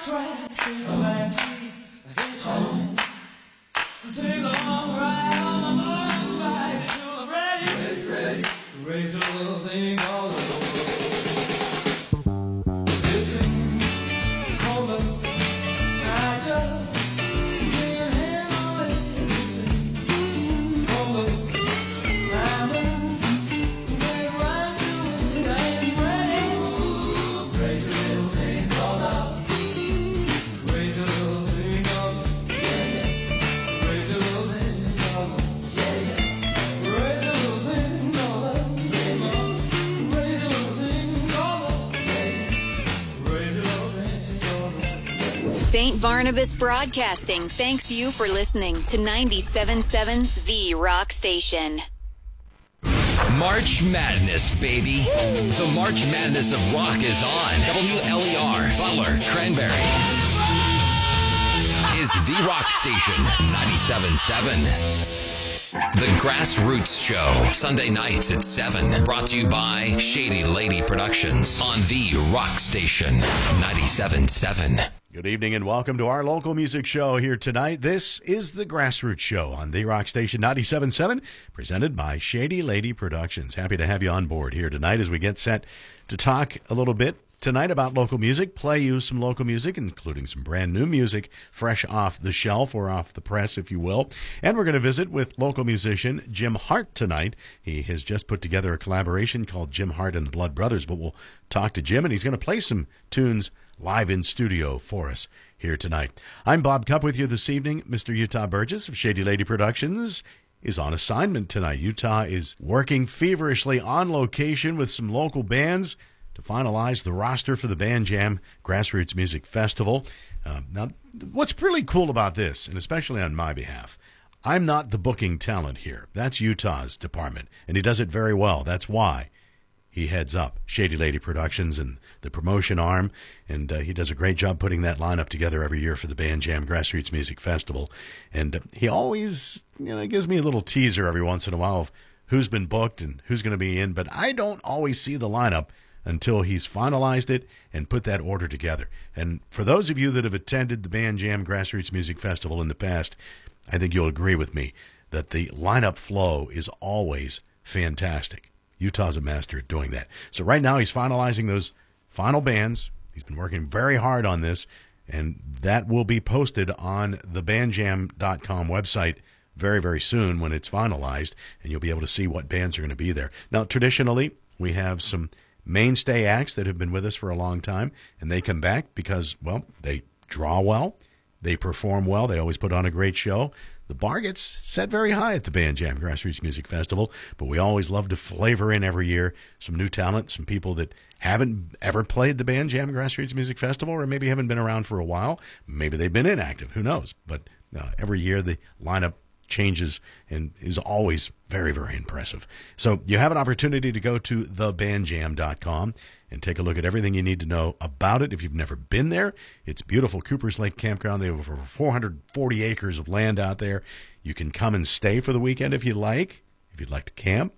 St. Barnabas Broadcasting thanks you for listening to 97.7 The Rock Station. March Madness, baby. The March Madness of rock is on. WLER, Butler, Cranberry. Is The Rock Station 97.7. The Grassroots Show, Sunday nights at 7. Brought to you by Shady Lady Productions on The Rock Station 97.7. Good evening and welcome to our local music show here tonight. This is the Grassroots Show on the Rock Station 97.7, presented by Shady Lady Productions. Happy to have you on board here tonight as we get set to talk a little bit tonight about local music, play you some local music, including some brand new music fresh off the shelf or off the press, if you will. And we're going to visit with local musician Jim Hart tonight. He has just put together a collaboration called Jim Hart and the Blood Brothers, but we'll talk to Jim and he's going to play some tunes live in studio for us here tonight. I'm Bob Cupp with you this evening. Mr. Utah Burgess of Shady Lady Productions is on assignment tonight. Utah is working feverishly on location with some local bands to finalize the roster for the Band Jam Grassroots Music Festival. Uh, now, what's really cool about this, and especially on my behalf, I'm not the booking talent here. That's Utah's department, and he does it very well. That's why he heads up Shady Lady Productions and the promotion arm, and uh, he does a great job putting that lineup together every year for the Band Jam Grassroots Music Festival. And uh, he always, you know, gives me a little teaser every once in a while of who's been booked and who's going to be in, but I don't always see the lineup until he's finalized it and put that order together. And for those of you that have attended the Band Jam Grassroots Music Festival in the past, I think you'll agree with me that the lineup flow is always fantastic. Utah's a master at doing that. So right now he's finalizing those final bands. He's been working very hard on this, and that will be posted on the bandjam.com website very, very soon when it's finalized, and you'll be able to see what bands are going to be there. Now, traditionally, we have some mainstay acts that have been with us for a long time, and they come back because, well, they draw well, they perform well, they always put on a great show. The bar gets set very high at the Band Jam Grassroots Music Festival, but we always love to flavor in every year some new talent, some people that haven't ever played the Band Jam Grassroots Music Festival or maybe haven't been around for a while. Maybe they've been inactive, who knows? But uh, every year the lineup changes and is always very, very impressive. So you have an opportunity to go to thebandjam.com and take a look at everything you need to know about it. If you've never been there, it's beautiful. Cooper's Lake Campground. They have over 440 acres of land out there. You can come and stay for the weekend if you like. If you'd like to camp,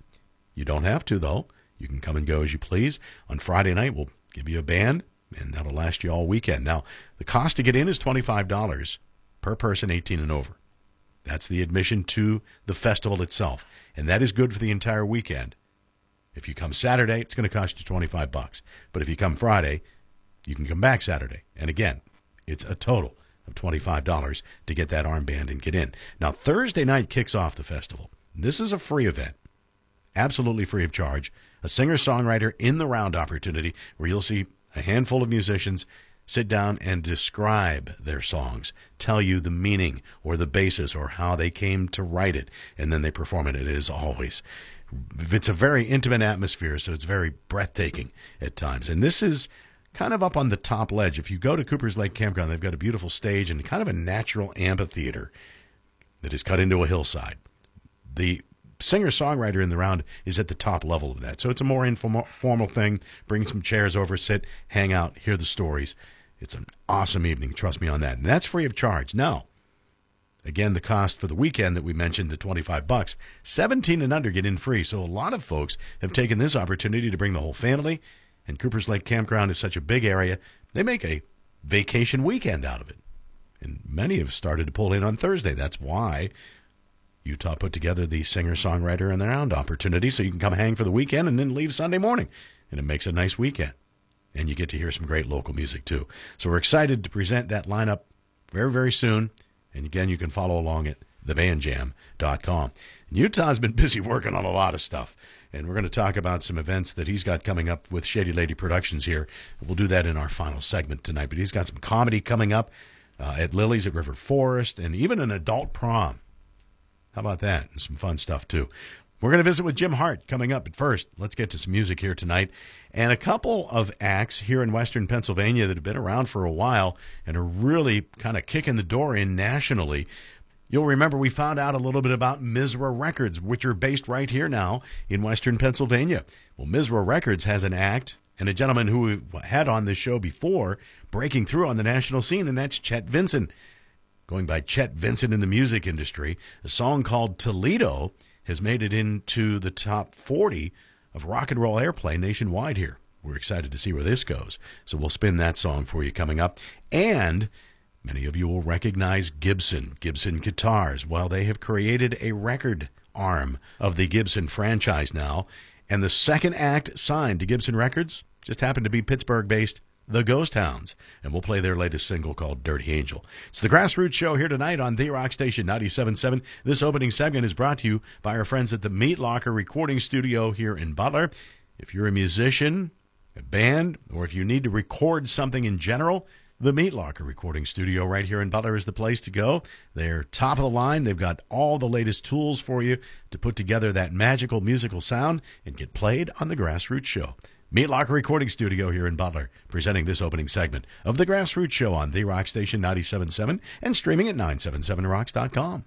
you don't have to though. You can come and go as you please. On Friday night, we'll give you a band, and that'll last you all weekend. Now, the cost to get in is $25 per person, 18 and over. That's the admission to the festival itself, and that is good for the entire weekend. If you come Saturday, it's going to cost you 25 bucks. But if you come Friday, you can come back Saturday. And again, it's a total of $25 to get that armband and get in. Now, Thursday night kicks off the festival. This is a free event, absolutely free of charge. A singer songwriter in the round opportunity where you'll see a handful of musicians sit down and describe their songs, tell you the meaning or the basis or how they came to write it, and then they perform it. It is always it's a very intimate atmosphere, so it's very breathtaking at times. And this is kind of up on the top ledge. If you go to Cooper's Lake Campground, they've got a beautiful stage and kind of a natural amphitheater that is cut into a hillside. The singer songwriter in the round is at the top level of that. So it's a more informal thing. Bring some chairs over, sit, hang out, hear the stories. It's an awesome evening, trust me on that. And that's free of charge. Now, Again, the cost for the weekend that we mentioned, the 25 bucks, 17 and under get in free. So a lot of folks have taken this opportunity to bring the whole family. And Cooper's Lake Campground is such a big area, they make a vacation weekend out of it. And many have started to pull in on Thursday. That's why Utah put together the singer songwriter and the round opportunity so you can come hang for the weekend and then leave Sunday morning. And it makes a nice weekend. And you get to hear some great local music too. So we're excited to present that lineup very, very soon. And again, you can follow along at thebandjam.com. And Utah's been busy working on a lot of stuff. And we're going to talk about some events that he's got coming up with Shady Lady Productions here. We'll do that in our final segment tonight. But he's got some comedy coming up uh, at Lily's at River Forest and even an adult prom. How about that? And some fun stuff, too. We're going to visit with Jim Hart coming up. But first, let's get to some music here tonight. And a couple of acts here in Western Pennsylvania that have been around for a while and are really kind of kicking the door in nationally. You'll remember we found out a little bit about Misra Records, which are based right here now in Western Pennsylvania. Well, Misra Records has an act and a gentleman who we had on this show before breaking through on the national scene, and that's Chet Vincent. Going by Chet Vincent in the music industry, a song called Toledo has made it into the top 40 of rock and roll airplay nationwide here. We're excited to see where this goes. So we'll spin that song for you coming up. And Many of you will recognize Gibson, Gibson Guitars. Well, they have created a record arm of the Gibson franchise now. And the second act signed to Gibson Records just happened to be Pittsburgh based The Ghost Hounds. And we'll play their latest single called Dirty Angel. It's the Grassroots Show here tonight on The Rock Station 97.7. This opening segment is brought to you by our friends at the Meat Locker Recording Studio here in Butler. If you're a musician, a band, or if you need to record something in general, the Meat Locker recording studio right here in Butler is the place to go. They're top of the line. They've got all the latest tools for you to put together that magical musical sound and get played on the Grassroots Show. Meat Locker Recording Studio here in Butler, presenting this opening segment of the Grassroots Show on The Rock Station 97.7 and streaming at 977rocks.com.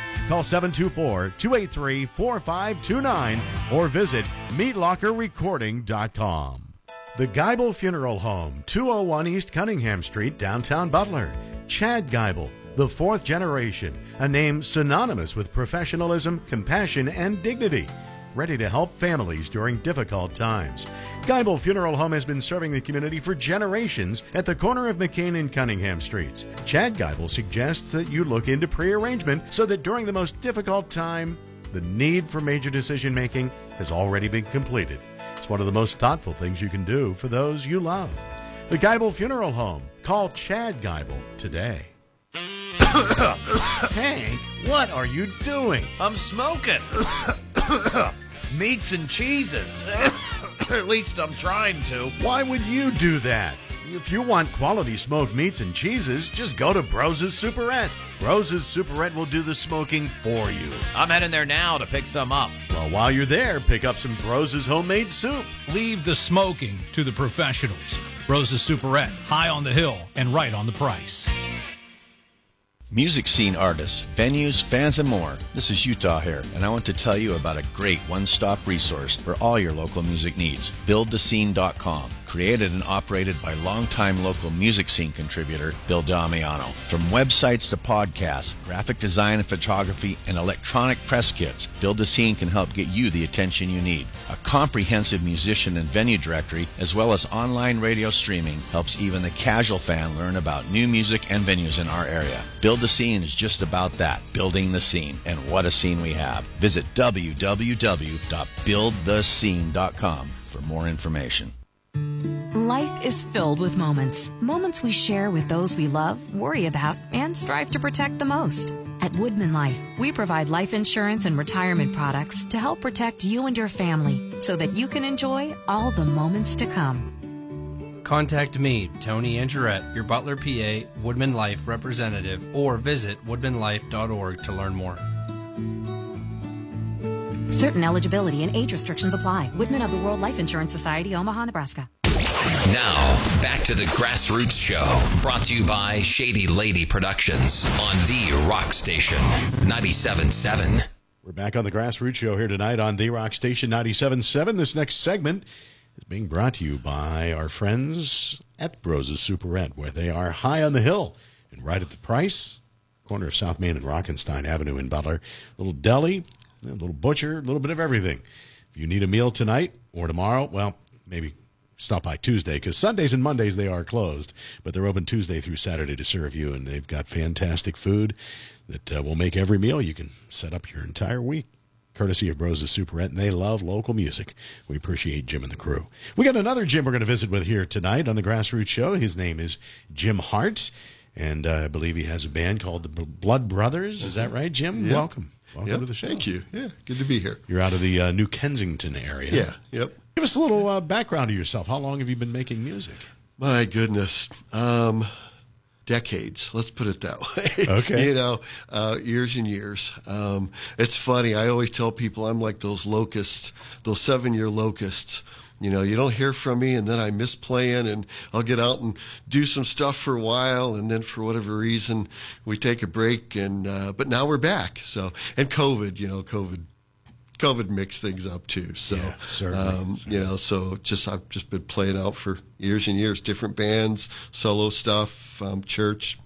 Call 724 283 4529 or visit meatlockerrecording.com. The Geibel Funeral Home, 201 East Cunningham Street, downtown Butler. Chad Geibel, the fourth generation, a name synonymous with professionalism, compassion, and dignity, ready to help families during difficult times. Geibel Funeral Home has been serving the community for generations at the corner of McKean and Cunningham Streets. Chad Geibel suggests that you look into pre-arrangement so that during the most difficult time, the need for major decision making has already been completed. It's one of the most thoughtful things you can do for those you love. The Geibel Funeral Home. Call Chad Geibel today. Hank, what are you doing? I'm smoking. Meats and cheeses. At least I'm trying to. Why would you do that? If you want quality smoked meats and cheeses, just go to Broses Superette. Broses Superette will do the smoking for you. I'm heading there now to pick some up. Well, while you're there, pick up some Broses homemade soup. Leave the smoking to the professionals. Rose's Superette, high on the hill and right on the price. Music scene artists, venues, fans, and more. This is Utah here, and I want to tell you about a great one stop resource for all your local music needs BuildTheScene.com. Created and operated by longtime local music scene contributor Bill Damiano. From websites to podcasts, graphic design and photography, and electronic press kits, Build the Scene can help get you the attention you need. A comprehensive musician and venue directory, as well as online radio streaming, helps even the casual fan learn about new music and venues in our area. Build the Scene is just about that, building the scene. And what a scene we have. Visit www.buildthescene.com for more information. Life is filled with moments. Moments we share with those we love, worry about, and strive to protect the most. At Woodmen Life, we provide life insurance and retirement products to help protect you and your family so that you can enjoy all the moments to come. Contact me, Tony Angerette, your Butler PA Woodmen Life representative, or visit woodmenlife.org to learn more. Certain eligibility and age restrictions apply. Woodmen of the World Life Insurance Society, Omaha, Nebraska. Now, back to the Grassroots Show, brought to you by Shady Lady Productions on the Rock Station 97.7. We're back on the Grassroots Show here tonight on The Rock Station 97.7. This next segment is being brought to you by our friends at Broses Superette, where they are high on the hill and right at the price, corner of South Main and Rockenstein Avenue in Butler. Little deli, a little butcher, a little bit of everything. If you need a meal tonight or tomorrow, well, maybe stop by Tuesday because Sundays and Mondays they are closed, but they're open Tuesday through Saturday to serve you, and they've got fantastic food that uh, will make every meal you can set up your entire week. Courtesy of Broses Superette, and they love local music. We appreciate Jim and the crew. We got another Jim we're going to visit with here tonight on the Grassroots Show. His name is Jim Hart, and uh, I believe he has a band called the B- Blood Brothers. Is that right, Jim? Yep. Welcome. Welcome Yep, to the show. Thank you. Yeah, good to be here. You're out of the uh, New Kensington area. Yeah, yep. Give us a little uh, background of yourself. How long have you been making music? My goodness. Um, decades, let's put it that way. Okay. you know, uh, years and years. Um, it's funny. I always tell people I'm like those locusts, those seven year locusts. You know, you don't hear from me, and then I miss playing, and I'll get out and do some stuff for a while, and then for whatever reason, we take a break, and uh, but now we're back. So, and COVID, you know, COVID COVID mixed things up too. So, Yeah, certainly, um, you know, so just I've just been playing out for years and years, different bands, solo stuff, um, church.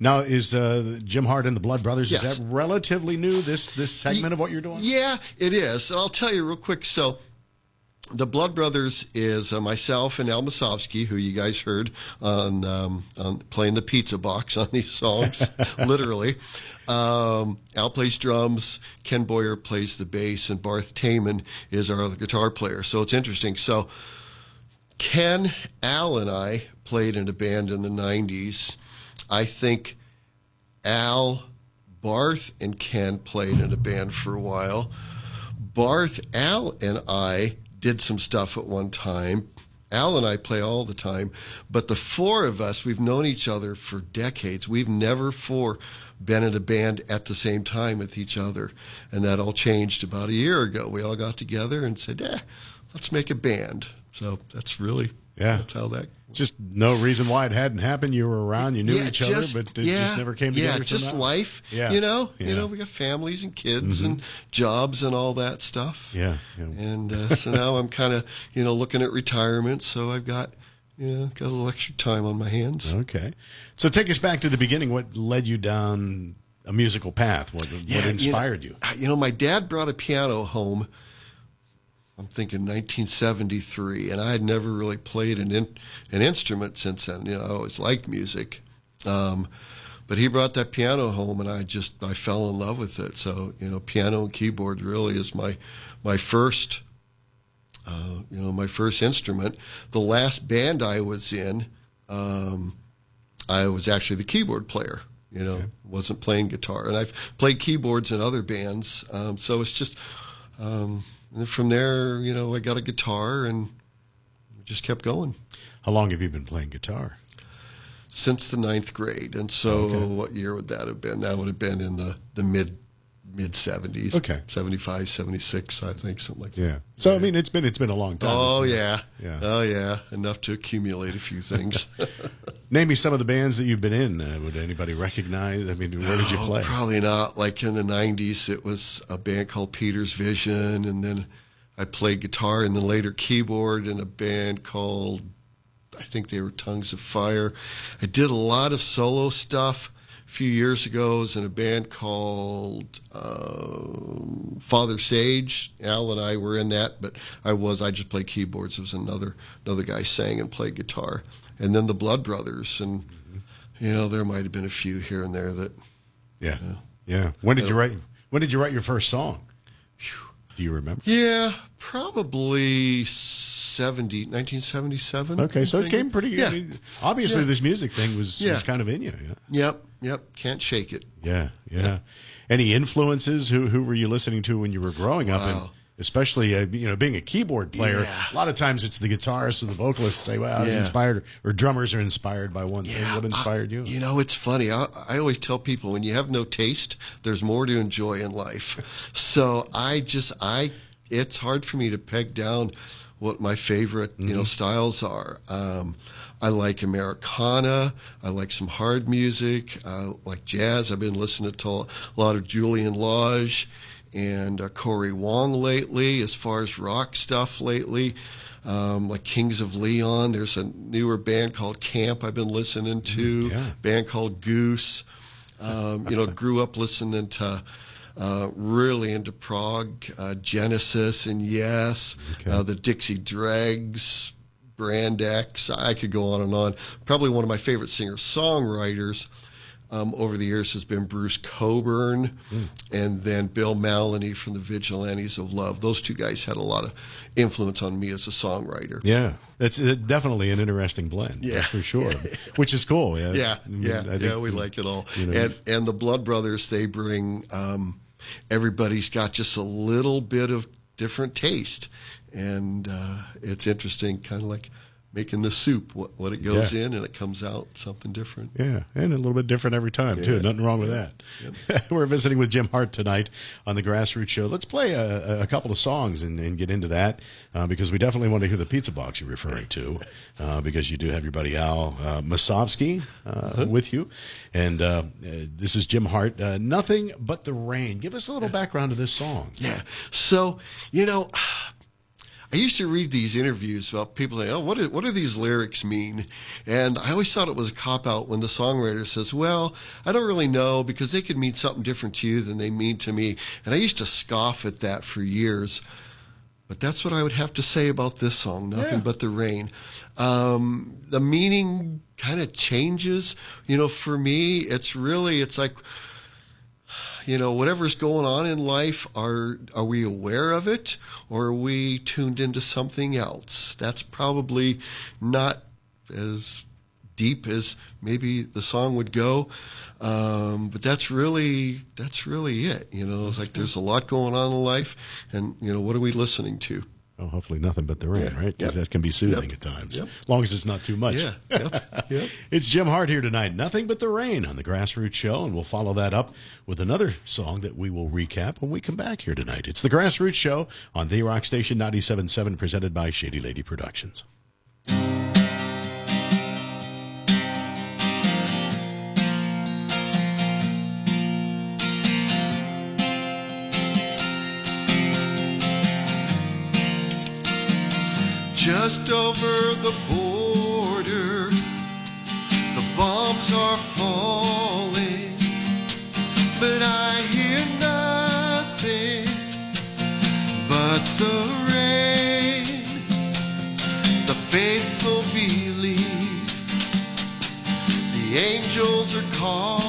Now, is uh, Jim Hart and the Blood Brothers, Yes. is that relatively new, this, this segment of what you're doing? Yeah, it is. And I'll tell you real quick. So, the Blood Brothers is uh, myself and Al Masovsky, who you guys heard on, um, on playing the pizza box on these songs, literally. Um, Al plays drums, Ken Boyer plays the bass, and Barth Taman is our other guitar player. So it's interesting. So Ken, Al, and I played in a band in the 90s. I think Al, Barth, and Ken played in a band for a while. Barth, Al, and I did some stuff at one time. Al and I play all the time, but the four of us, we've known each other for decades. We've never four been in a band at the same time with each other. And that all changed about a year ago. We all got together and said, yeah, let's make a band. So that's really, Yeah. that's how that Just no reason why it hadn't happened. You were around, you knew yeah, each just- other, but it yeah, just never came together. Yeah, just life. Yeah, you know, yeah. you know, we got families and kids and jobs and all that stuff. Yeah, yeah. And uh, so now I'm kind of, you know, looking at retirement. So I've got you know got a little extra time on my hands. Okay. So take us back to the beginning. What led you down a musical path? What, what you know- inspired you? You know, my dad brought a piano home. I'm thinking 1973, and I had never really played an in, an instrument since then. You know, I always liked music, um, but he brought that piano home, and I just I fell in love with it. So you know, piano and keyboard really is my my first. Uh, you know, my first instrument. The last band I was in, um, I was actually the keyboard player. You know, wasn't playing guitar, and I've played keyboards in other bands. Um, so it's just um, and from there, you know, I got a guitar and just kept going How long have you been playing guitar? since the ninth grade. And so, Okay. what year would that have been? That would have been in the the mid mid seventies. Okay. 75, 76, I think, something like that. Yeah. So I mean, it's been it's been a long time. Oh yeah, Yeah. oh yeah, enough to accumulate a few things. Name me some of the bands that you've been in. Uh, would anybody recognize? I mean, where did you Oh, play? Probably not. Like in the '90s, it was a band called Peter's Vision, and then I played guitar and then later keyboard in a band called I think they were Tongues of Fire. I did a lot of solo stuff. A few years ago, I was in a band called uh, Father Sage. Al and I were in that, but I was I just played keyboards. There was another another guy sang and played guitar, and then the Blood Brothers, and you know there might have been a few here and there that Yeah. Yeah. When did you write? When did you write your first song? Do you remember? Yeah, probably 70, 1977. Okay, so it came pretty. Yeah. I mean, obviously, Yeah. this music thing was Yeah. was kind of in you. Yeah. Yep, yep. Can't shake it. Yeah. Yeah. Any influences? Who who were you listening to when you were growing up? And especially, uh, you know, being a keyboard player, Yeah. a lot of times it's the guitarists or the vocalists say, "Well, I was Yeah. inspired," or drummers are inspired by one thing. What inspired you? You know, it's funny. I, I always tell people when you have no taste, there's more to enjoy in life. so I just, I, it's hard for me to peg down what my favorite, you know, styles are. Um, I like Americana. I like some hard music. I like jazz. I've been listening to a lot of Julian Lage and uh, Corey Wong lately, as far as rock stuff lately. Um, like Kings of Leon. There's a newer band called Caamp I've been listening to. yeah. Band called Goose. Um, you know, grew up listening to uh, really into prog, uh, Genesis and Yes, uh, the Dixie Dregs, Brand X. I could go on and on. Probably one of my favorite singer songwriters um, over the years has been Bruce Cockburn and then Bill Mallonee from the Vigilantes of Love. Those two guys had a lot of influence on me as a songwriter. Yeah, that's uh, definitely an interesting blend. Yeah. for sure. Which is cool. Yeah, yeah, I mean, yeah, I think, yeah. We like it all. you know, and and the Blood Brothers, they bring. Um, everybody's got just a little bit of different taste, and uh, it's interesting. Kind of like making the soup. What what it goes Yeah. in, and it comes out something different. Yeah, and a little bit different every time too. Nothing wrong with that. We're visiting with Jim Hart tonight on the Grassroots Show. Let's play a, a couple of songs and, and get into that uh, because we definitely want to hear the pizza box you're referring to uh, because you do have your buddy Al uh, Masovsky uh, with you, and uh, uh, this is Jim Hart. Uh, Nothing but the rain. Give us a little background to this song. Yeah. So, you know, I used to read these interviews about people saying, "Oh, what do, what do these lyrics mean?" And I always thought it was a cop out when the songwriter says, "Well, I don't really know because they could mean something different to you than they mean to me." And I used to scoff at that for years. But that's what I would have to say about this song, Nothing Yeah. But the Rain. Um, the meaning kind of changes. You know, for me, it's really, it's like, you know, whatever's going on in life, are are we aware of it, or are we tuned into something else? That's probably not as deep as maybe the song would go, um, but that's really that's really it. You know, it's like there's a lot going on in life, and you know, what are we listening to? Oh, hopefully nothing but the rain, Yeah. right? Because Yep. that can be soothing Yep. at times, Yep. as long as it's not too much. Yeah, yep, yep. It's Jim Hart here tonight. Nothing but the rain on the Grassroots Show, and we'll follow that up with another song that we will recap when we come back here tonight. It's the Grassroots Show on the Rock Station 97.7, presented by Shady Lady Productions. just over the border. The bombs are falling, but I hear nothing but the rain. The faithful believe the angels are calling.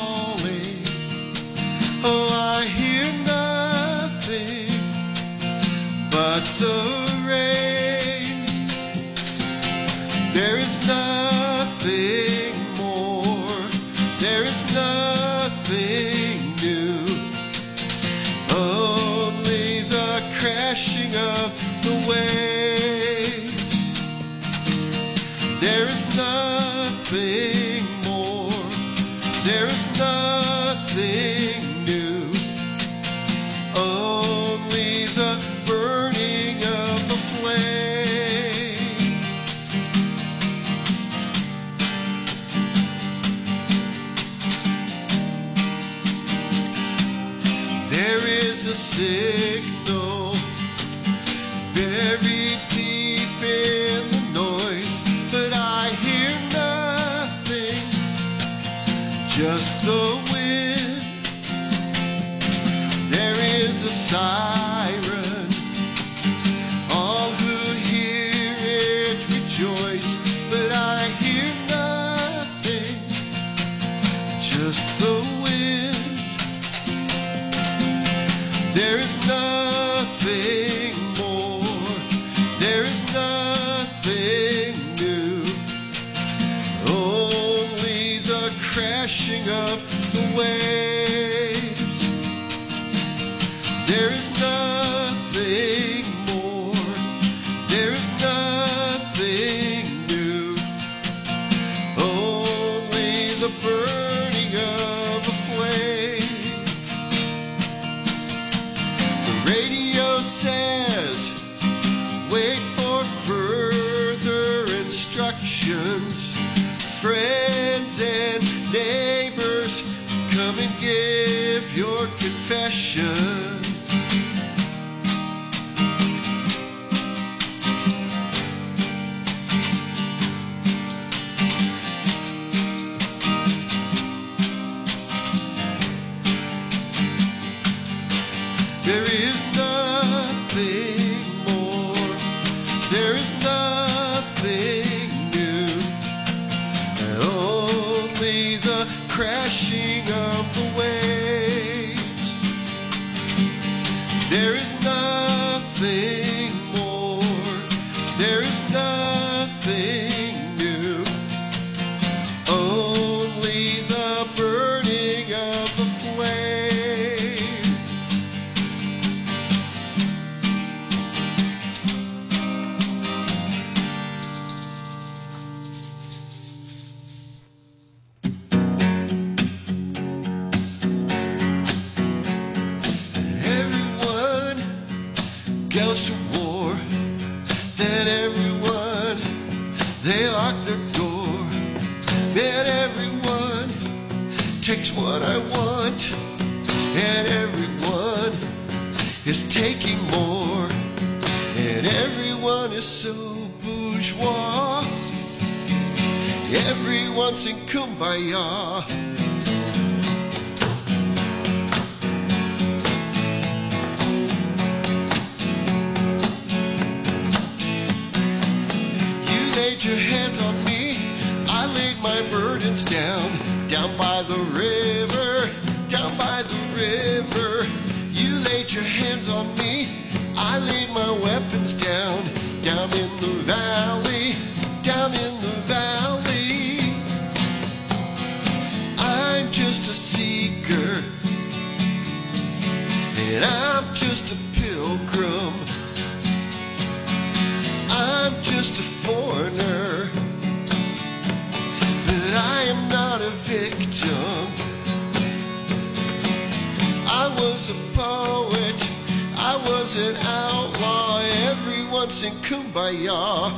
An outlaw, everyone's in kumbaya.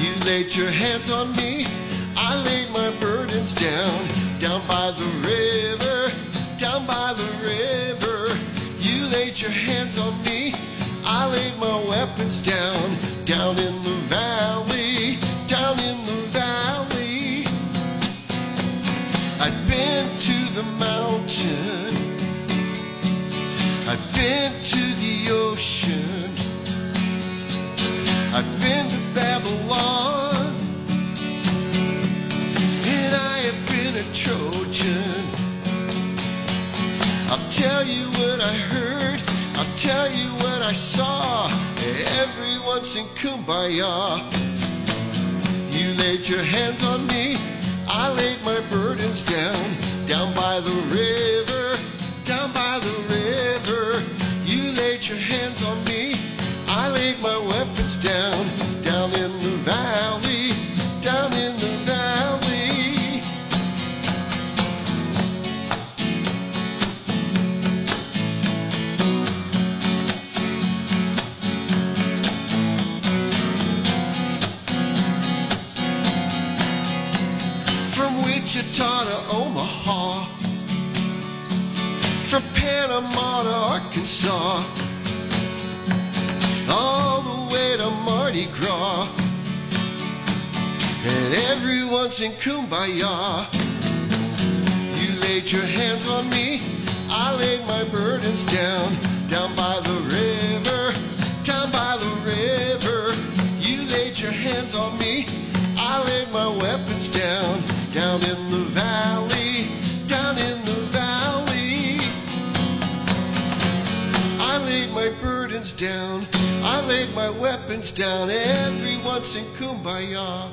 You laid your hands on me, I laid my burdens down, down by the river, down by the river. You laid your hands on me, I laid my weapons down, down in the valley, down in the valley. I've been to the mountain. I've been to the ocean. I've been to Babylon. And I have been a Trojan. I'll tell you what I heard. I'll tell you what I saw. Everyone's in kumbaya. You laid your hands on me. I laid my burdens down, down by the river, down by the river. You laid your hands on me. I laid my weapons down, down in the valley, down in the valley. From Wichita to Omaha, Panama to Arkansas, all the way to Mardi Gras, and everyone's in kumbaya. You laid your hands on me, I laid my burdens down, down by the river, down by the river. You laid your hands on me, I laid my weapons down, down in the valley, down, I laid my weapons down, everyone's in kumbaya.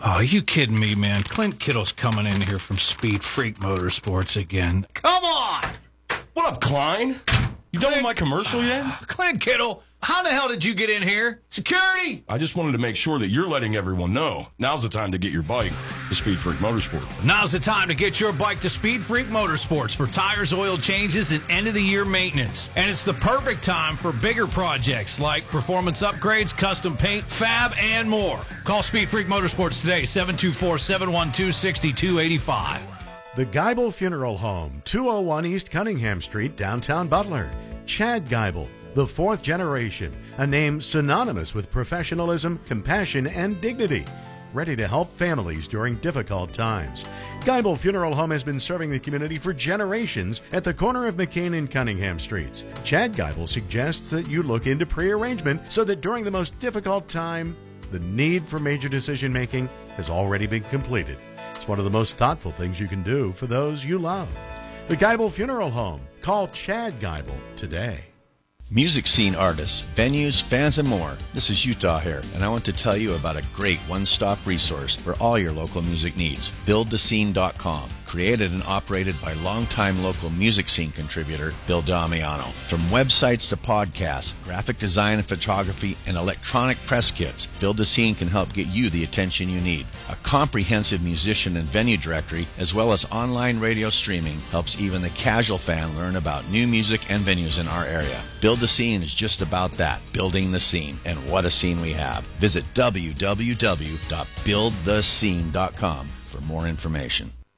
Oh, are you kidding me, man? Clint Kittle's coming in here from Speed Freak Motorsports again. Come on! What up, Klein? You done with my commercial yet? Clint Kittle, how the hell did you get in here? Security! I just wanted to make sure that you're letting everyone know. Now's the time to get your bike to Speed Freak Motorsport. Now's the time to get your bike to Speed Freak Motorsports for tires, oil changes, and end of the year maintenance. And it's the perfect time for bigger projects like performance upgrades, custom paint, fab, and more. Call Speed Freak Motorsports today, 724 712 6285. The Geibel Funeral Home, 201 East Cunningham Street, downtown Butler. Chad Geibel, the fourth generation, a name synonymous with professionalism, compassion, and dignity. Ready to help families during difficult times. Geibel Funeral Home has been serving the community for generations at the corner of McKean and Cunningham Streets. Chad Geibel suggests that you look into prearrangement so that during the most difficult time, the need for major decision making has already been completed. It's one of the most thoughtful things you can do for those you love. The Geibel Funeral Home. Call Chad Geibel today. Music scene artists, venues, fans, and more. This is Utah here, and I want to tell you about a great one stop resource for all your local music needs. BuildTheScene.com. Created and operated by longtime local music scene contributor Bill Damiano. From websites to podcasts, graphic design and photography, and electronic press kits, Build the Scene can help get you the attention you need. A comprehensive musician and venue directory, as well as online radio streaming, helps even the casual fan learn about new music and venues in our area. Build the Scene is just about that, building the scene. And what a scene we have. Visit www.buildthescene.com for more information.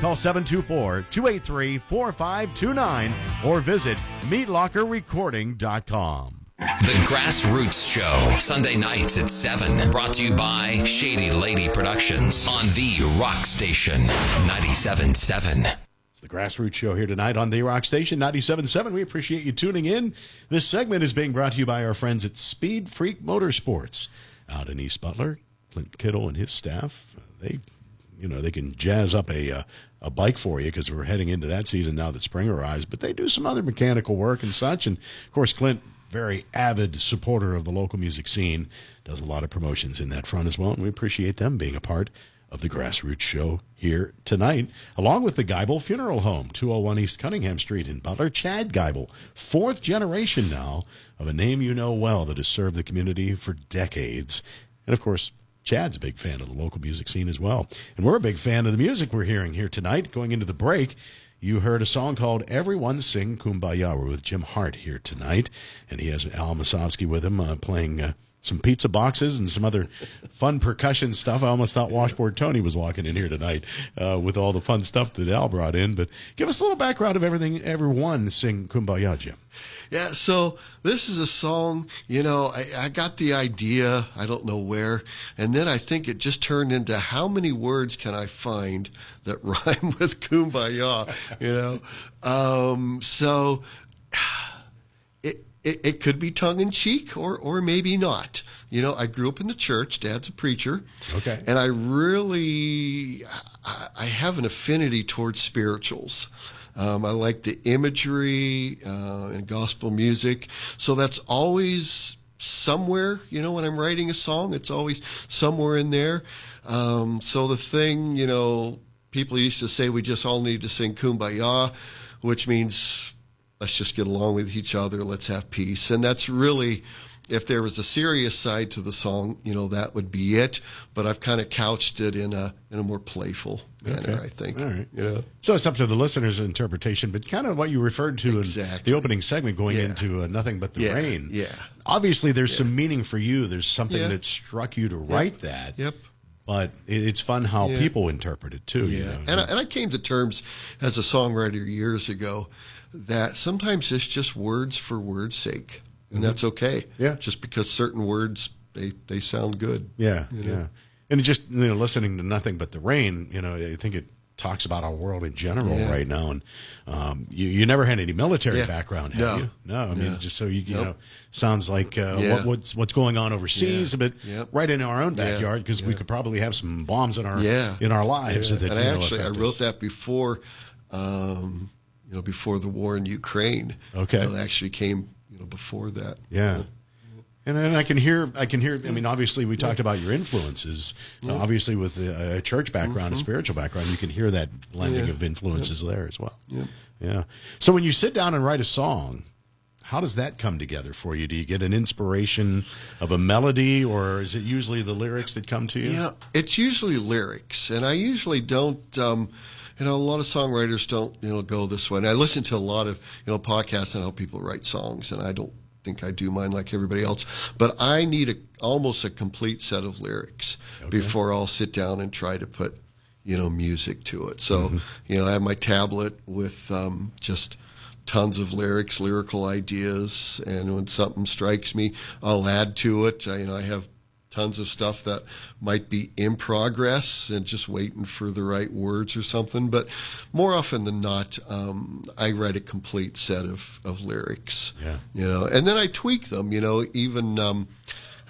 Call 724 283 4529 or visit meatlockerrecording.com. The Grassroots Show, Sunday nights at 7. Brought to you by Shady Lady Productions on the Rock Station 97.7. It's the Grassroots Show here tonight on the Rock Station 97.7. We appreciate you tuning in. This segment is being brought to you by our friends at Speed Freak Motorsports out in East Butler. Clint Kittle and his staff, they, you know, they can jazz up a uh, a bike for you because we're heading into that season now that spring arrives. But they do some other mechanical work and such. And of course, Clint, very avid supporter of the local music scene, does a lot of promotions in that front as well. And we appreciate them being a part of the Grassroots Show here tonight, along with the Geibel Funeral Home, 201 East Cunningham Street in Butler. Chad Geibel, fourth generation now of a name you know well that has served the community for decades. And of course, Chad's a big fan of the local music scene as well. And we're a big fan of the music we're hearing here tonight. Going into the break, You heard a song called Everyone Sing Kumbaya. We're with Jim Hart here tonight, and he has Al Masovsky with him uh, playing uh, some pizza boxes and some other fun percussion stuff. I almost thought Washboard Tony was walking in here tonight uh, with all the fun stuff that Al brought in. But give us a little background of everything Everyone Sing Kumbaya, Jim. Yeah, so this is a song, you know, I, I got the idea, I don't know where, and then I think it just turned into how many words can I find that rhyme with kumbaya, you know? Um, so it, it, could be tongue in cheek or, or maybe not. You know, I grew up in the church, dad's a preacher. Okay. And I really, I, I have an affinity towards spirituals. Um, I like the imagery uh, and gospel music. So that's always somewhere, you know, when I'm writing a song, it's always somewhere in there. Um, so the thing, you know, people used to say we just all need to sing kumbaya, which means let's just get along with each other, let's have peace. And that's really, if there was a serious side to the song, you know, that would be it. But I've kind of couched it in a in a more playful manner, Okay. I think. All right. Yeah. So it's up to the listener's interpretation, but kind of what you referred to in the opening segment going Yeah. into uh, Nothing But the Yeah, Rain. yeah. Obviously, there's some meaning for you. There's something Yeah. that struck you to write that. Yep. But it's fun how Yeah. people interpret it, too. you Yeah, know. and I, and I came to terms as a songwriter years ago that sometimes it's just words for words' sake, and that's okay. Mm-hmm. Yeah. just because certain words they they sound good. Yeah, you know? yeah. And just you know, listening to nothing but the rain. You know, I think it talks about our world in general Yeah. right now. And um, you you never had any military Yeah. background, have No. you? No, I mean No. just so you you Nope. know, sounds like uh, Yeah. what, what's what's going on overseas, but Yep. right in our own backyard because we could probably have some bombs in our yeah, in our lives that and actually I wrote us. that before, um, you know, before the war in Ukraine. Okay. You know, it actually came you know before that. Yeah. And, and I can hear, I can hear. I mean, obviously, we talked about your influences. Uh, obviously, with a, a church background, a spiritual background, you can hear that blending Mm-hmm. Yeah. of influences there as well. Yeah. Yeah. So when you sit down and write a song, how does that come together for you? Do you get an inspiration of a melody, or is it usually the lyrics that come to you? Yeah, it's usually lyrics, and I usually don't. Um, you know, a lot of songwriters don't. You know, go this way. And I listen to a lot of you know podcasts on how people write songs, and I don't think I do mine like everybody else. But I need a almost a complete set of lyrics before I'll sit down and try to put you know music to it. So you know, I have my tablet with um, just tons of lyrics, lyrical ideas, and when something strikes me, I'll add to it. I, you know, I have tons of stuff that might be in progress and just waiting for the right words or something. But more often than not, um, I write a complete set of, of lyrics. Yeah. You know, and then I tweak them. You know, even. Um,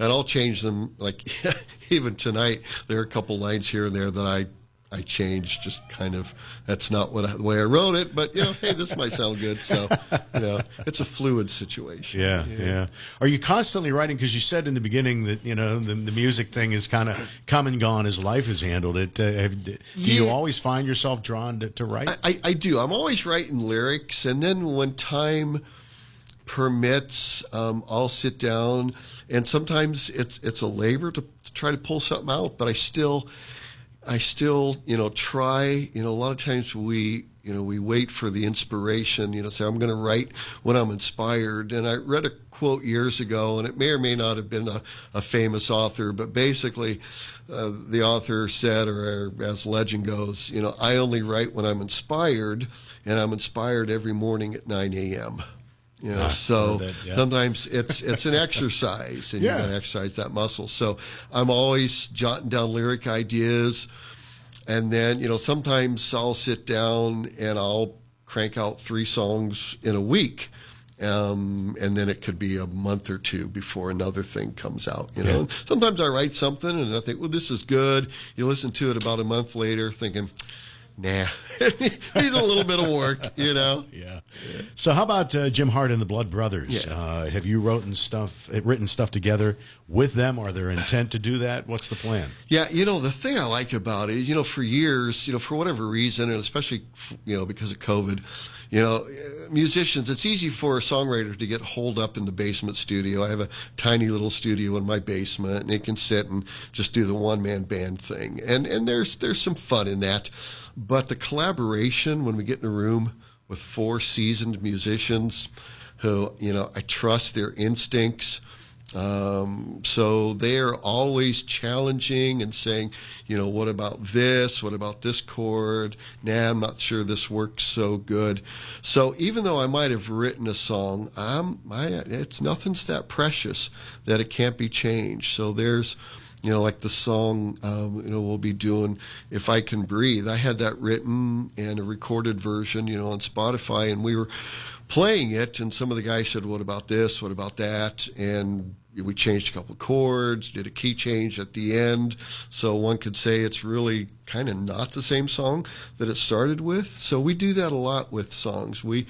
and I'll change them. Like even tonight, there are a couple lines here and there that I I changed. Just kind of that's not what I, the way I wrote it, but you know, hey, this might sound good. So you know, it's a fluid situation. Yeah, yeah. Are you constantly writing? Because you said in the beginning that you know the, the music thing is kind of come and gone as life has handled it. Uh, have, do you always find yourself drawn to, to write? I, I, I do. I'm always writing lyrics, and then when time permits, um, I'll sit down, and sometimes it's it's a labor to, to try to pull something out, but I still, I still, you know, try. You know, a lot of times we, you know, we wait for the inspiration. You know, say I'm going to write when I'm inspired. And I read a quote years ago, and it may or may not have been a, a famous author, but basically, uh, the author said, or as legend goes, you know, I only write when I'm inspired, and I'm inspired every morning at 9 a.m. You know, Ah, so that, yeah. sometimes it's it's an exercise, and Yeah. you got to exercise that muscle. So I'm always jotting down lyric ideas, and then you know sometimes I'll sit down and I'll crank out three songs in a week. Um, and then it could be a month or two before another thing comes out. You know, Yeah. sometimes I write something and I think, well, this is good. You listen to it about a month later, thinking, nah, he's a little bit of work. You know, Yeah. So how about uh, Jim Hart and the Blood Brothers? Yeah. Uh, have you written stuff, uh, written stuff together with them? Are there intent to do that? What's the plan? Yeah, you know, the thing I like about it is, you know, for years, you know, for whatever reason, and especially, you know, because of COVID, you know, uh, musicians, it's easy for a songwriter to get holed up in the basement studio. I have a tiny little studio in my basement, and they can sit and just do the one man band thing. And, and there's, there's some fun in that. But the collaboration when we get in a room with four seasoned musicians who, you know, I trust their instincts. Um, so they're always challenging and saying, you know, what about this? What about this chord? Nah, I'm not sure this works so good. So even though I might have written a song, I'm, I, it's nothing's that precious that it can't be changed. So there's, you know, like the song, um, you know, we'll be doing "If I Can Breathe." I had that written and a recorded version, you know, on Spotify, and we were playing it, and some of the guys said, "What about this? What about that?" And we changed a couple of chords, did a key change at the end, so one could say it's really kind of not the same song that it started with. So we do that a lot with songs. We,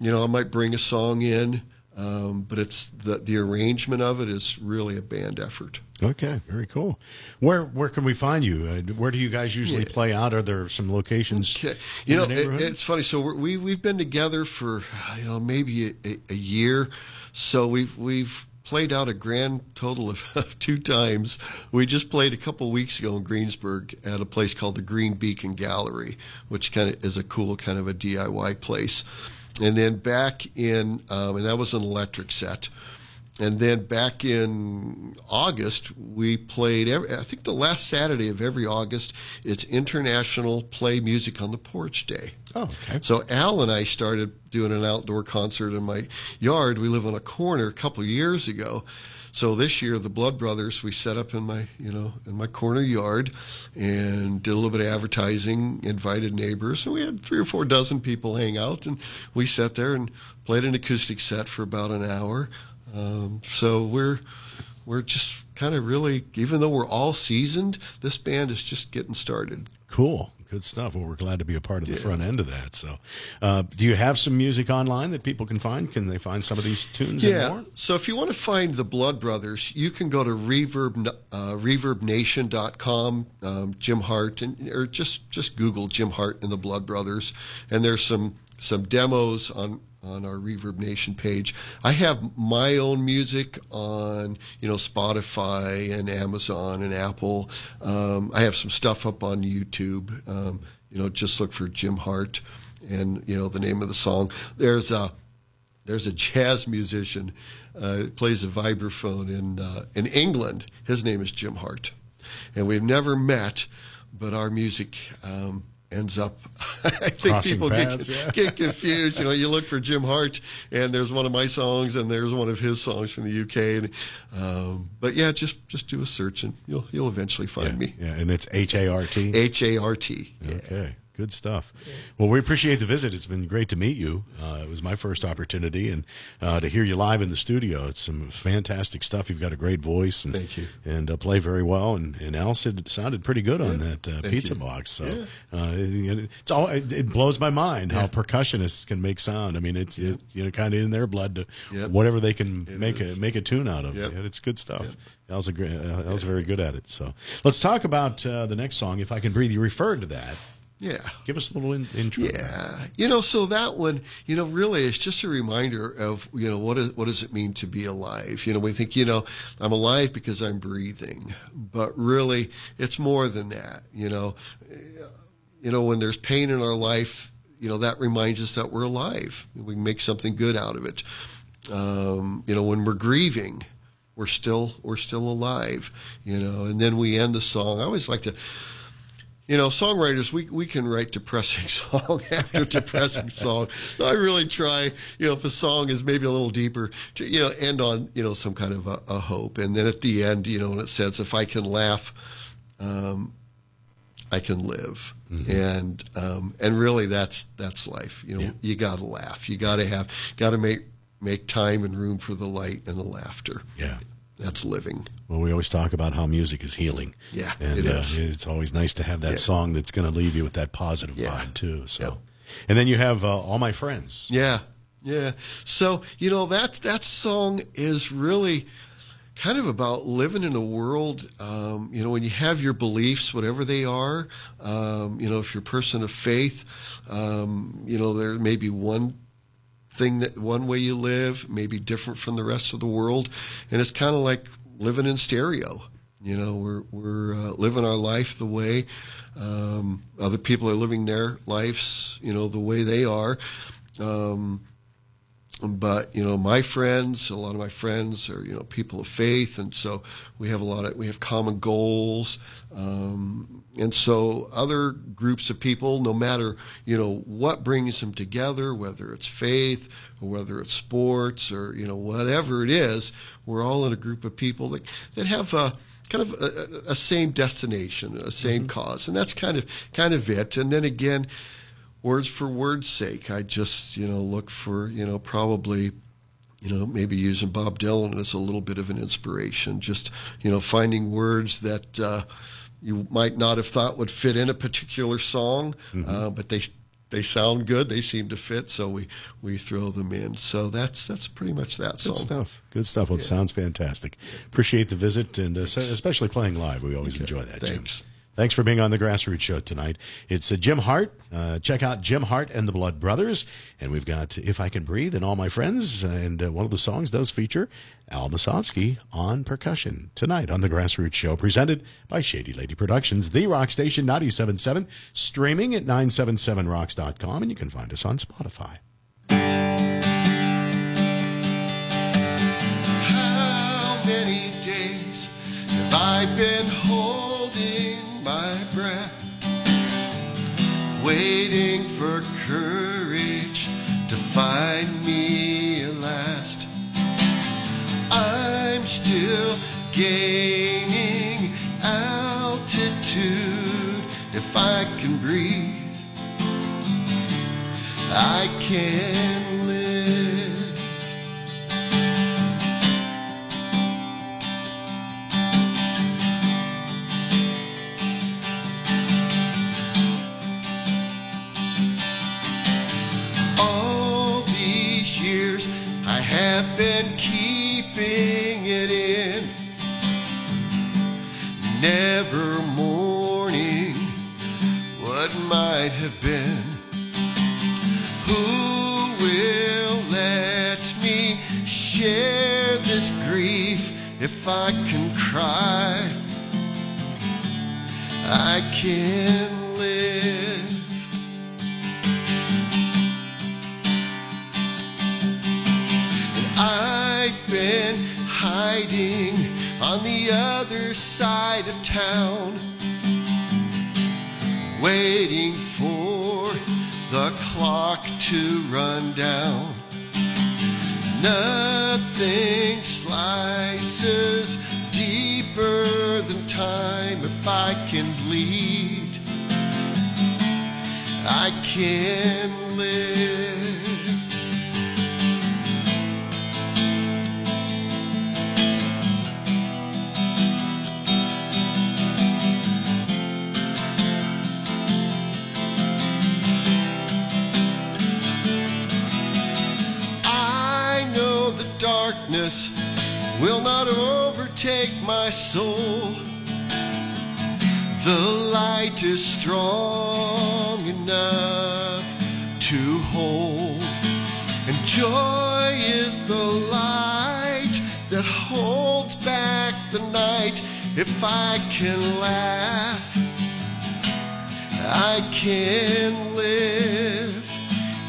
you know, I might bring a song in. Um, but it's the the arrangement of it is really a band effort. Okay, very cool. Where where can we find you? Uh, where do you guys usually Yeah. play out? Are there some locations? Okay. in You know, the it, it's funny. So we're, we we've been together for you know maybe a, a, year. So we've we've played out a grand total of, of two times. We just played a couple weeks ago in Greensburg at a place called the Green Beacon Gallery, which kind of is a cool kind of a DIY place. And then back in, um, and that was an electric set. And then back in August, we played. Every, I think the last Saturday of every August, it's International Play Music on the Porch Day. Oh, okay. So Al and I started doing an outdoor concert in my yard. We live on a corner a couple of years ago. So this year, the Blood Brothers, we set up in my, you know, in my corner yard, and did a little bit of advertising. Invited neighbors, and we had three or four dozen people hang out, and we sat there and played an acoustic set for about an hour. Um, so we're we're just kind of really, even though we're all seasoned, this band is just getting started. Cool. Good stuff. Well, we're glad to be a part of the front end of that. So, uh, do you have some music online that people can find? Can they find some of these tunes Yeah. more? So if you want to find the Blood Brothers, you can go to reverb uh, reverbnation.com, um, Jim Hart, and or just just Google Jim Hart and the Blood Brothers, and there's some some demos on on our Reverb Nation page. I have my own music on you know Spotify and Amazon and Apple. Um, I have some stuff up on YouTube. Um, you know, just look for Jim Hart and you know the name of the song. There's a there's a jazz musician uh, plays a vibraphone in uh, in England. His name is Jim Hart, and we've never met, but our music um, ends up. I think Crossing people paths, get, yeah. get confused. You know, you look for Jim Hart, and there's one of my songs, and there's one of his songs from the UK. And, um, but yeah, just just do a search, and you'll you'll eventually find me. Yeah, and it's H A R T. H A R T. Okay, good stuff. Well, we appreciate the visit. It's been great to meet you. Uh, it was my first opportunity, and uh, to hear you live in the studio. It's some fantastic stuff. You've got a great voice, and Thank you. and uh, play very well. And and Al said, sounded pretty good on that uh, pizza you. box. So Yeah. uh, it, it's all it, it blows my mind how percussionists can make sound. I mean, it's it's you know kind of in their blood to Yep. whatever they can make is. a make a tune out of. Yep. It's good stuff. Al's a great, uh, Al's very good at it. So let's talk about uh, the next song. If I can breathe, you referred to that. Yeah. Give us a little in, intro. Yeah, you know, so that one, you know, really it's just a reminder of, you know, what is what does it mean to be alive? You know, we think, you know, I'm alive because I'm breathing, but really, it's more than that. You know, you know, when there's pain in our life, you know, that reminds us that we're alive. We can make something good out of it. Um, you know, when we're grieving, we're still we're still alive. You know, and then we end the song. I always like to you know, songwriters, we, we can write depressing song after depressing song. So I really try, you know, if a song is maybe a little deeper, to, you know, end on, you know, some kind of a, a hope. And then at the end, you know, when it says, if I can laugh, um, I can live. And, um, and really that's, that's life. You know, you gotta laugh. You gotta have, gotta make, make time and room for the light and the laughter. Yeah. That's living. Well, we always talk about how music is healing. Yeah, and it uh, it's always nice to have that Yeah. song that's going to leave you with that positive Yeah. vibe too. So, Yep. and then you have uh, all my friends. Yeah, yeah. So you know that that song is really kind of about living in a world. Um, you know, when you have your beliefs, whatever they are. Um, you know, if you're a person of faith, um, you know there may be one thing that one way you live may be different from the rest of the world, and it's kind of like living in stereo. You know, we're we're uh, living our life the way um, other people are living their lives. You know, the way they are. Um, but you know, my friends, a lot of my friends are you know people of faith, and so we have a lot of we have common goals. Um, and so other groups of people, no matter you know what brings them together, whether it's faith or whether it's sports or you know whatever it is, we're all in a group of people that that have a kind of a, a same destination, a same cause, and that's kind of kind of it. And then again, words for words' sake, I just you know look for you know probably you know maybe using Bob Dylan as a little bit of an inspiration, just you know finding words that. Uh, you might not have thought would fit in a particular song, uh, but they they sound good. They seem to fit, so we we throw them in. So that's that's pretty much that song. Good stuff. Good stuff. Well, it sounds fantastic. Appreciate the visit and uh, especially playing live. We always enjoy that. Jim. Thanks. For being on the Grassroots Show tonight. It's uh, Jim Hart. Uh, check out Jim Hart and the Blood Brothers. And we've got If I Can Breathe and All My Friends. And uh, one of the songs does feature Al Masovsky on percussion tonight on the Grassroots Show, presented by Shady Lady Productions, the rock station 97.7, streaming at 977rocks.com. And you can find us on Spotify. Gaining altitude. If I can breathe, I can side of town, waiting for the clock to run down. Nothing slices deeper than time if I can bleed. I can live. Overtake my soul. The light is strong enough to hold, and joy is the light that holds back the night. If I can laugh, I can live.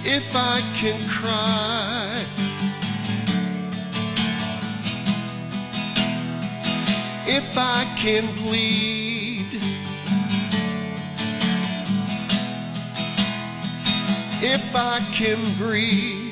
If I can cry, if I can bleed, if I can breathe.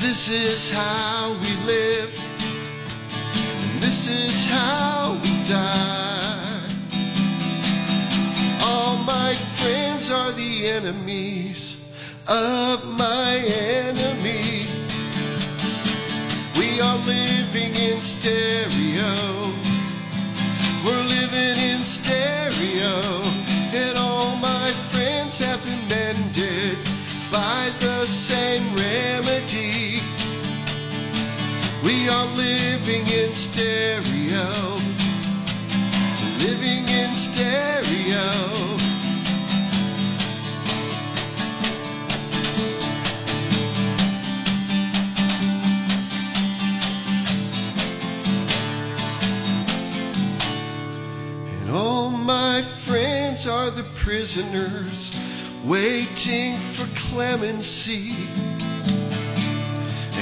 This is how we live. This is how we die. All my friends are the enemies of my enemy. We are living in stereo. We are living in stereo, living in stereo. And all my friends are the prisoners waiting for clemency.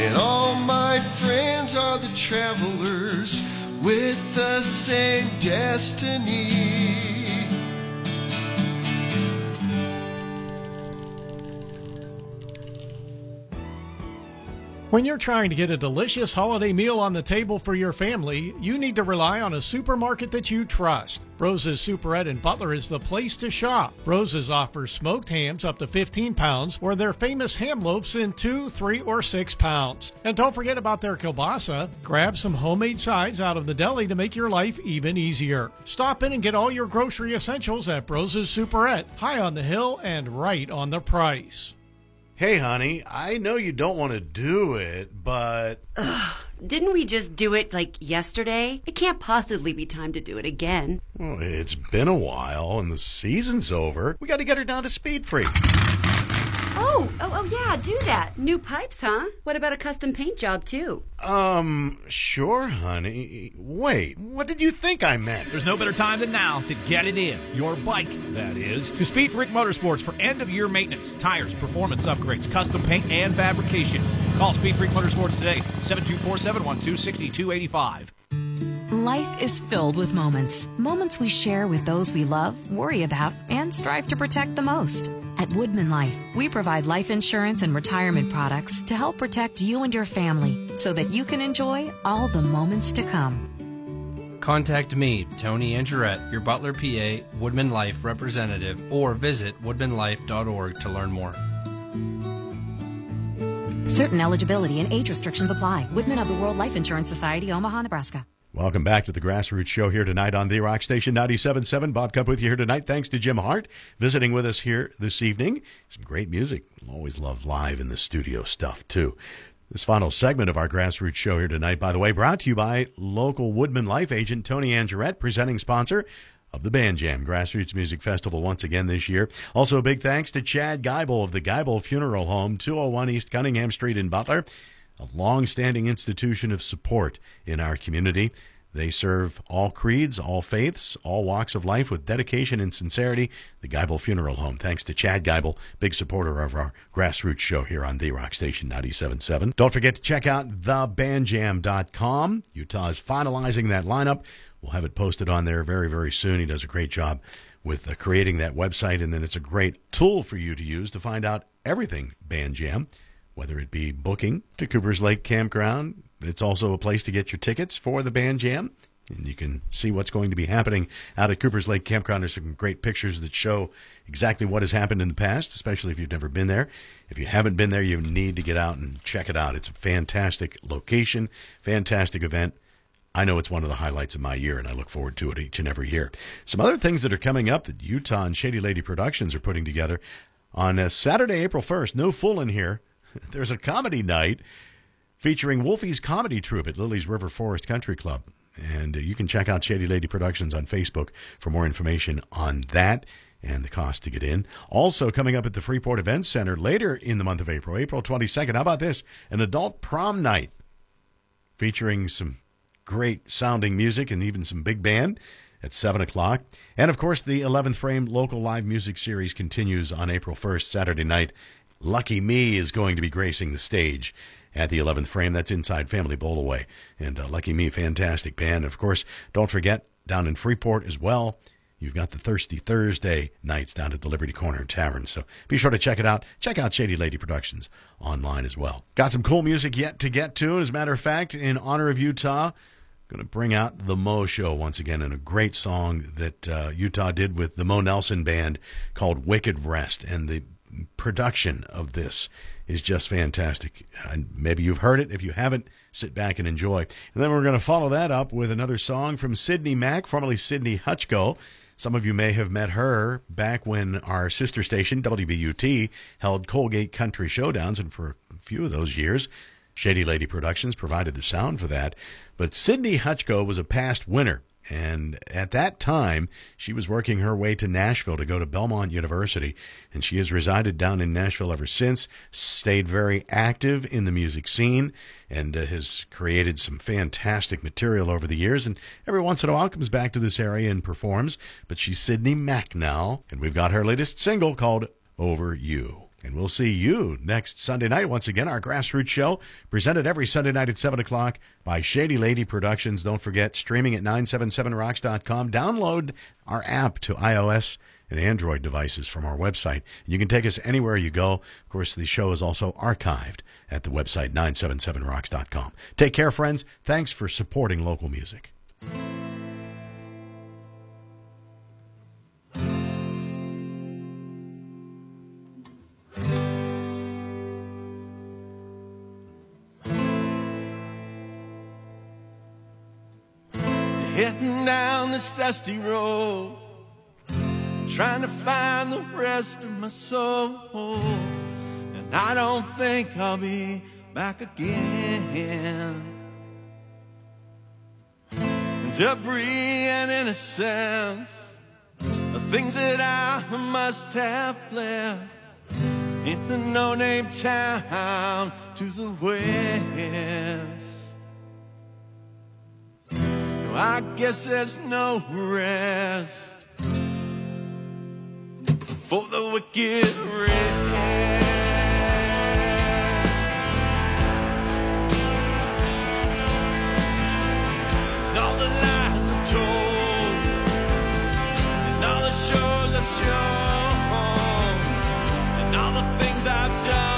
And all my friends are the travelers with the same destiny. When you're trying to get a delicious holiday meal on the table for your family, you need to rely on a supermarket that you trust. Rose's Superette in Butler is the place to shop. Rose's offers smoked hams up to 15 pounds or their famous ham loaves in 2, 3, or 6 pounds. And don't forget about their kielbasa. Grab some homemade sides out of the deli to make your life even easier. Stop in and get all your grocery essentials at Rose's Superette, high on the hill and right on the price. Hey, honey, I know you don't want to do it, but. Didn't we just do it like yesterday? It can't possibly be time to do it again. Well, it's been a while and the season's over. We got to get her down to Speed Freak. Oh, oh, oh, yeah, do that. New pipes, huh? What about a custom paint job, too? Um, sure, honey. Wait, what did you think I meant? There's no better time than now to get it in. Your bike, that is. To Speed Freak Motorsports for end of year maintenance, tires, performance upgrades, custom paint, and fabrication. Call Speed Freak Motorsports today, 724 712 6285. Life is filled with moments. Moments we share with those we love, worry about, and strive to protect the most. At Woodmen Life, we provide life insurance and retirement products to help protect you and your family so that you can enjoy all the moments to come. Contact me, Tony Angerette, your Butler PA Woodmen Life representative, or visit woodmenlife.org to learn more. Certain eligibility and age restrictions apply. Woodmen of the World Life Insurance Society, Omaha, Nebraska. Welcome back to the Grassroots Show here tonight on the Rock Station 97.7. Bob Cup with you here tonight. Thanks to Jim Hart visiting with us here this evening. Some great music. Always love live in the studio stuff, too. This final segment of our Grassroots Show here tonight, by the way, brought to you by local Woodmen Life agent Tony Angerette, presenting sponsor of the Band Jam Grassroots Music Festival once again this year. Also, a big thanks to Chad Geibel of the Geibel Funeral Home, 201 East Cunningham Street in Butler a long-standing institution of support in our community. They serve all creeds, all faiths, all walks of life with dedication and sincerity. The Geibel Funeral Home. Thanks to Chad Geibel, big supporter of our grassroots show here on The Rock Station 97.7. Don't forget to check out thebandjam.com. Utah is finalizing that lineup. We'll have it posted on there very, very soon. He does a great job with uh, creating that website, and then it's a great tool for you to use to find out everything Band Jam whether it be booking to Cooper's Lake Campground. It's also a place to get your tickets for the band jam. And you can see what's going to be happening out at Cooper's Lake Campground. There's some great pictures that show exactly what has happened in the past, especially if you've never been there. If you haven't been there, you need to get out and check it out. It's a fantastic location, fantastic event. I know it's one of the highlights of my year, and I look forward to it each and every year. Some other things that are coming up that Utah and Shady Lady Productions are putting together on uh, Saturday, April 1st. No fooling here. there's a comedy night featuring Wolfie's Comedy Troupe at Lily's River Forest Country Club. And uh, you can check out Shady Lady Productions on Facebook for more information on that and the cost to get in. Also, coming up at the Freeport Events Center later in the month of April, April 22nd. How about this? An adult prom night featuring some great sounding music and even some big band at 7 o'clock. And of course, the 11th Frame local live music series continues on April 1st, Saturday night Lucky Me is going to be gracing the stage at the 11th frame. That's inside Family Bowl Away. And uh, Lucky Me, fantastic band. Of course, don't forget, down in Freeport as well, you've got the Thirsty Thursday nights down at the Liberty Corner Tavern. So be sure to check it out. Check out Shady Lady Productions online as well. Got some cool music yet to get to. As a matter of fact, in honor of Utah, going to bring out the Mo Show once again and a great song that uh, Utah did with the Mo Nelson Band called Wicked Rest. And the production of this is just fantastic. And maybe you've heard it. If you haven't, sit back and enjoy. And then we're going to follow that up with another song from Sydney Mack, formerly Sydney Hutchko. Some of you may have met her back when our sister station, WBUT, held Colgate Country Showdowns, and for a few of those years, Shady Lady Productions provided the sound for that. But Sydney Hutchko was a past winner and at that time, she was working her way to Nashville to go to Belmont University. And she has resided down in Nashville ever since, stayed very active in the music scene, and uh, has created some fantastic material over the years. And every once in a while comes back to this area and performs. But she's Sydney Mack now, and we've got her latest single called Over You. And we'll see you next Sunday night. Once again, our grassroots show presented every Sunday night at 7 o'clock by Shady Lady Productions. Don't forget, streaming at 977rocks.com. Download our app to iOS and Android devices from our website. You can take us anywhere you go. Of course, the show is also archived at the website 977rocks.com. Take care, friends. Thanks for supporting local music. Heading down this dusty road, trying to find the rest of my soul. And I don't think I'll be back again. Debris and innocence, the things that I must have left in the no-name town to the west. I guess there's no rest for the wicked rest. All the lies I've told, and all the I've shown, and all the things I've done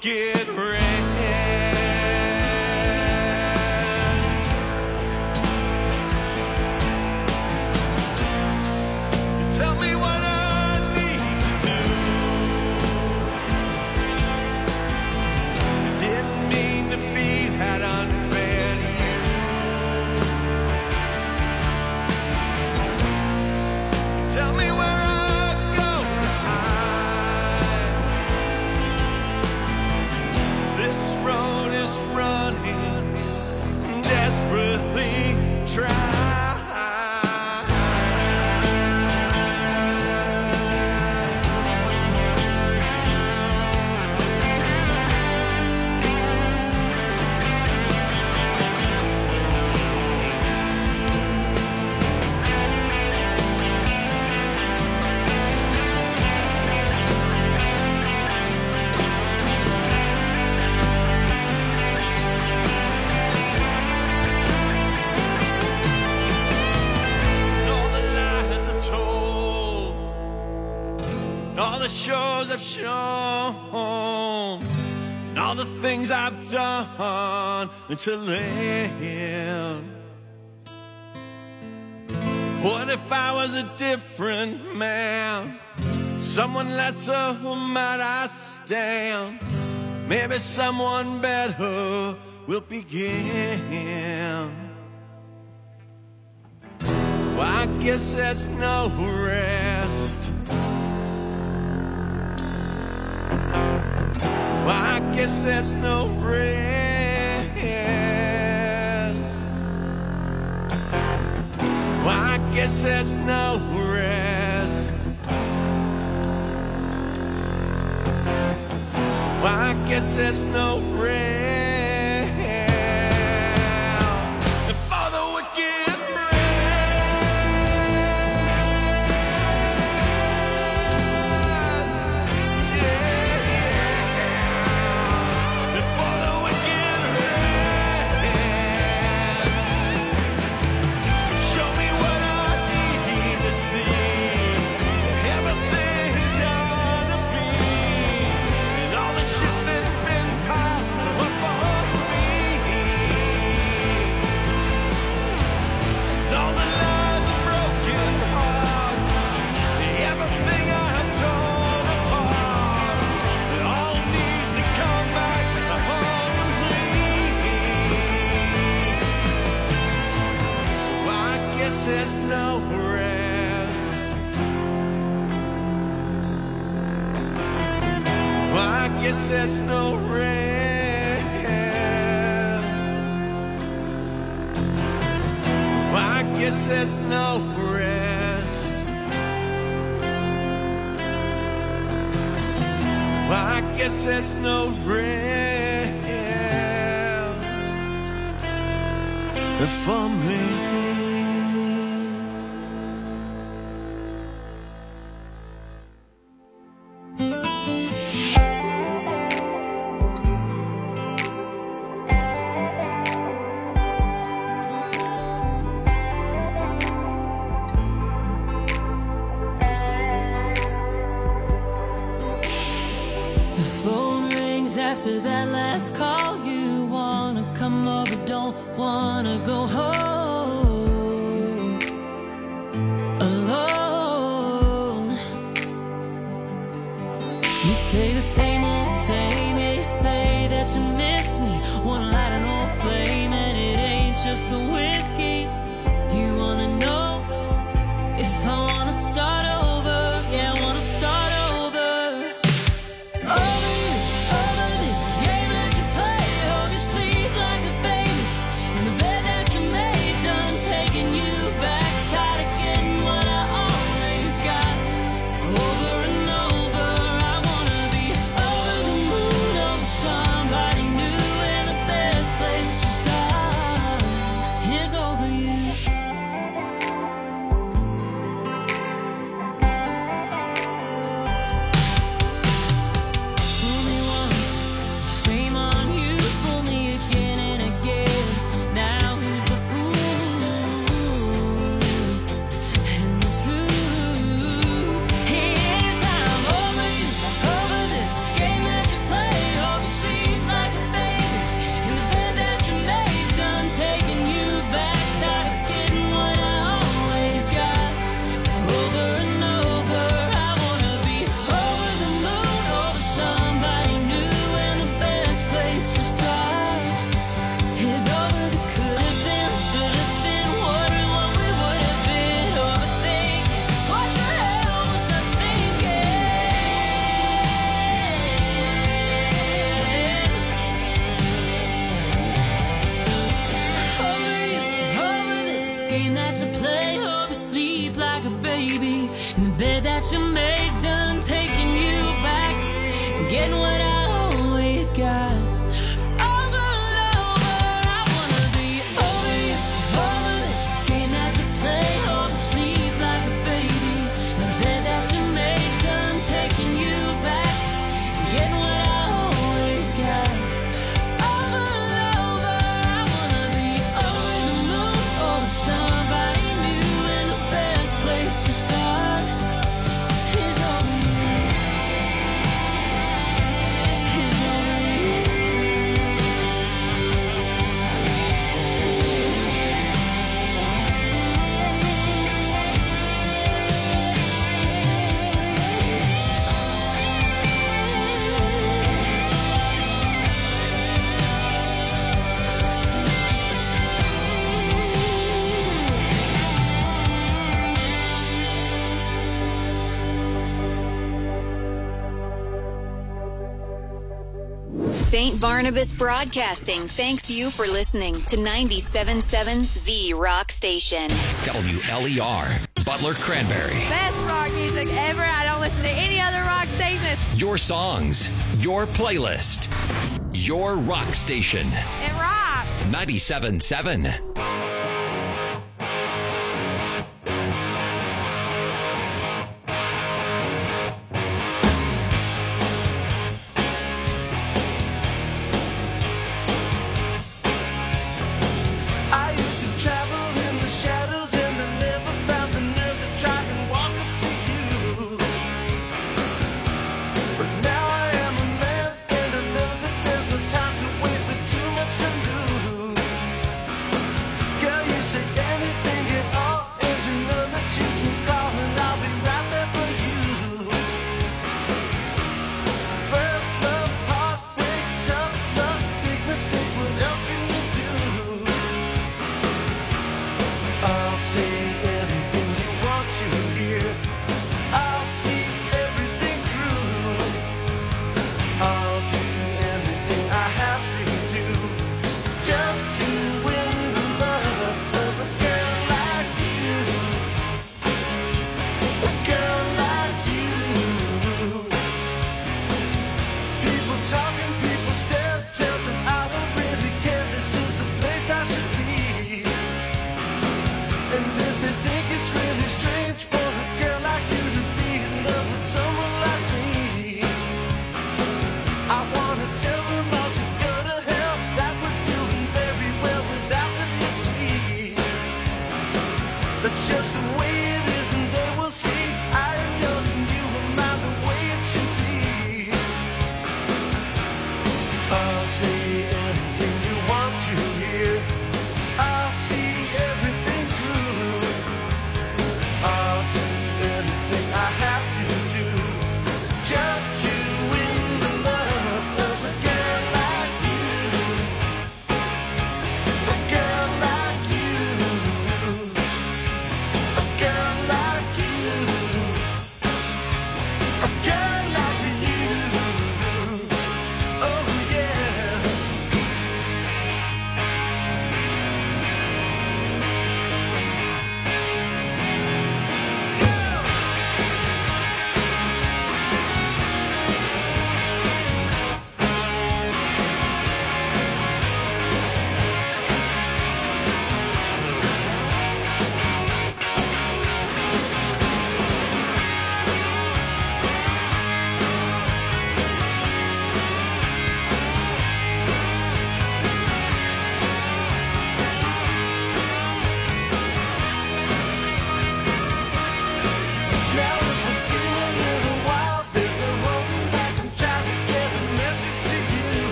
get ready. shown and all the things I've done to live. What if I was a different man? Someone lesser who might I stand? Maybe someone better will begin. Well, I guess there's no rest. guess there's no rest. Well, I guess there's no rest. Well, I guess there's no rest. guess there's no rest. I guess there's no rest. I guess there's no rest for me. Barnabas Broadcasting thanks you for listening to 97.7 The Rock Station. WLER, Butler Cranberry. Best rock music ever. I don't listen to any other rock station. Your songs, your playlist, your rock station. It rocks. 97.7.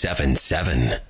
1077.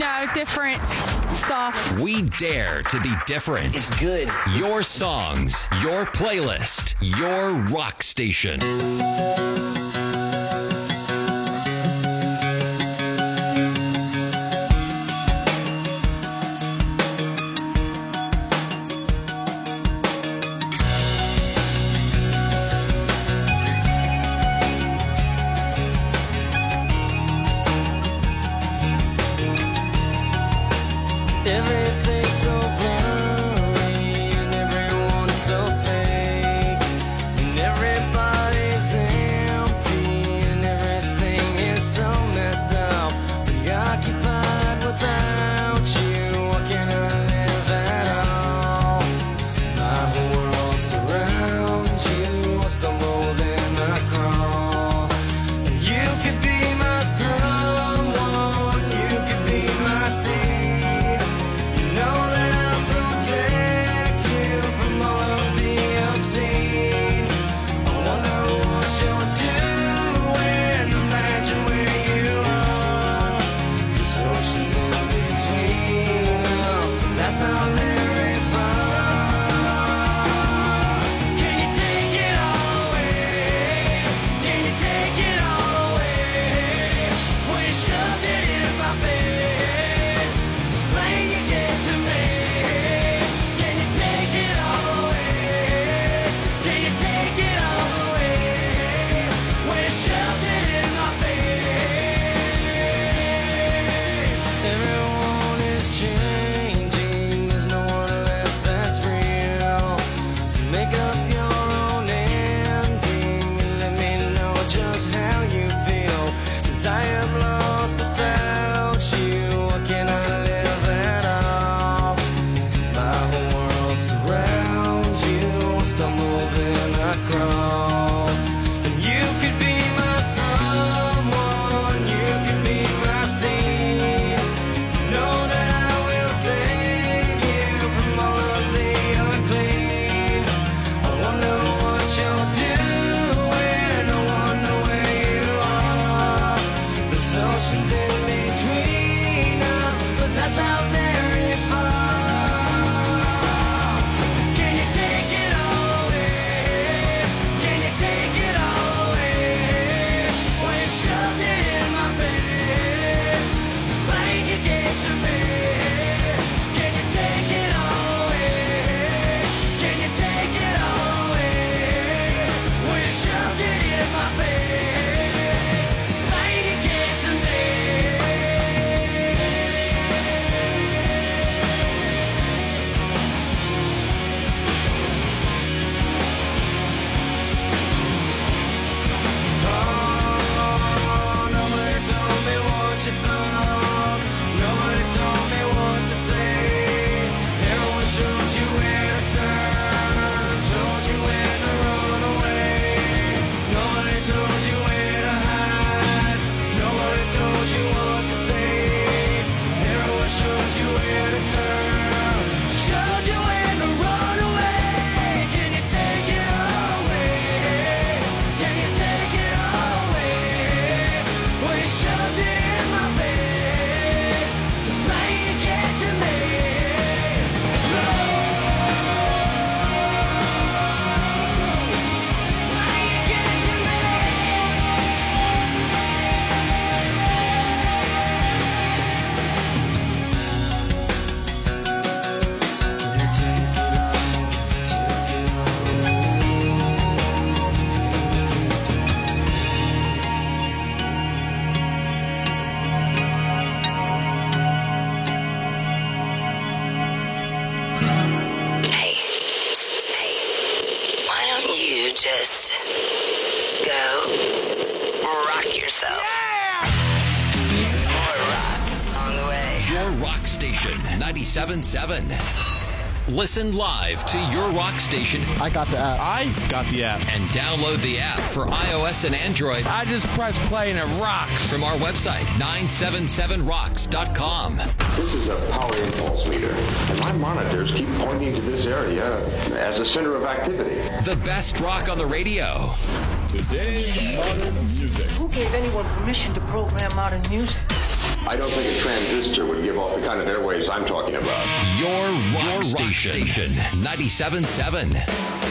know, different stuff. We dare to be different. It's good. Your songs, your playlist, your rock station. yourself. Yeah! More rock on the way. Your rock station, 97.7. Listen live to your rock station. I got the app. I got the app. And download the app for iOS and Android. I just press play and it rocks. From our website, 977rocks.com. This is a power impulse meter. And my monitors keep pointing to this area as a center of activity. The best rock on the radio. Today's modern music. Who gave anyone permission to program modern music? I don't think a transistor would give off the kind of airwaves I'm talking about. Your rock, Your rock station. station 97.7.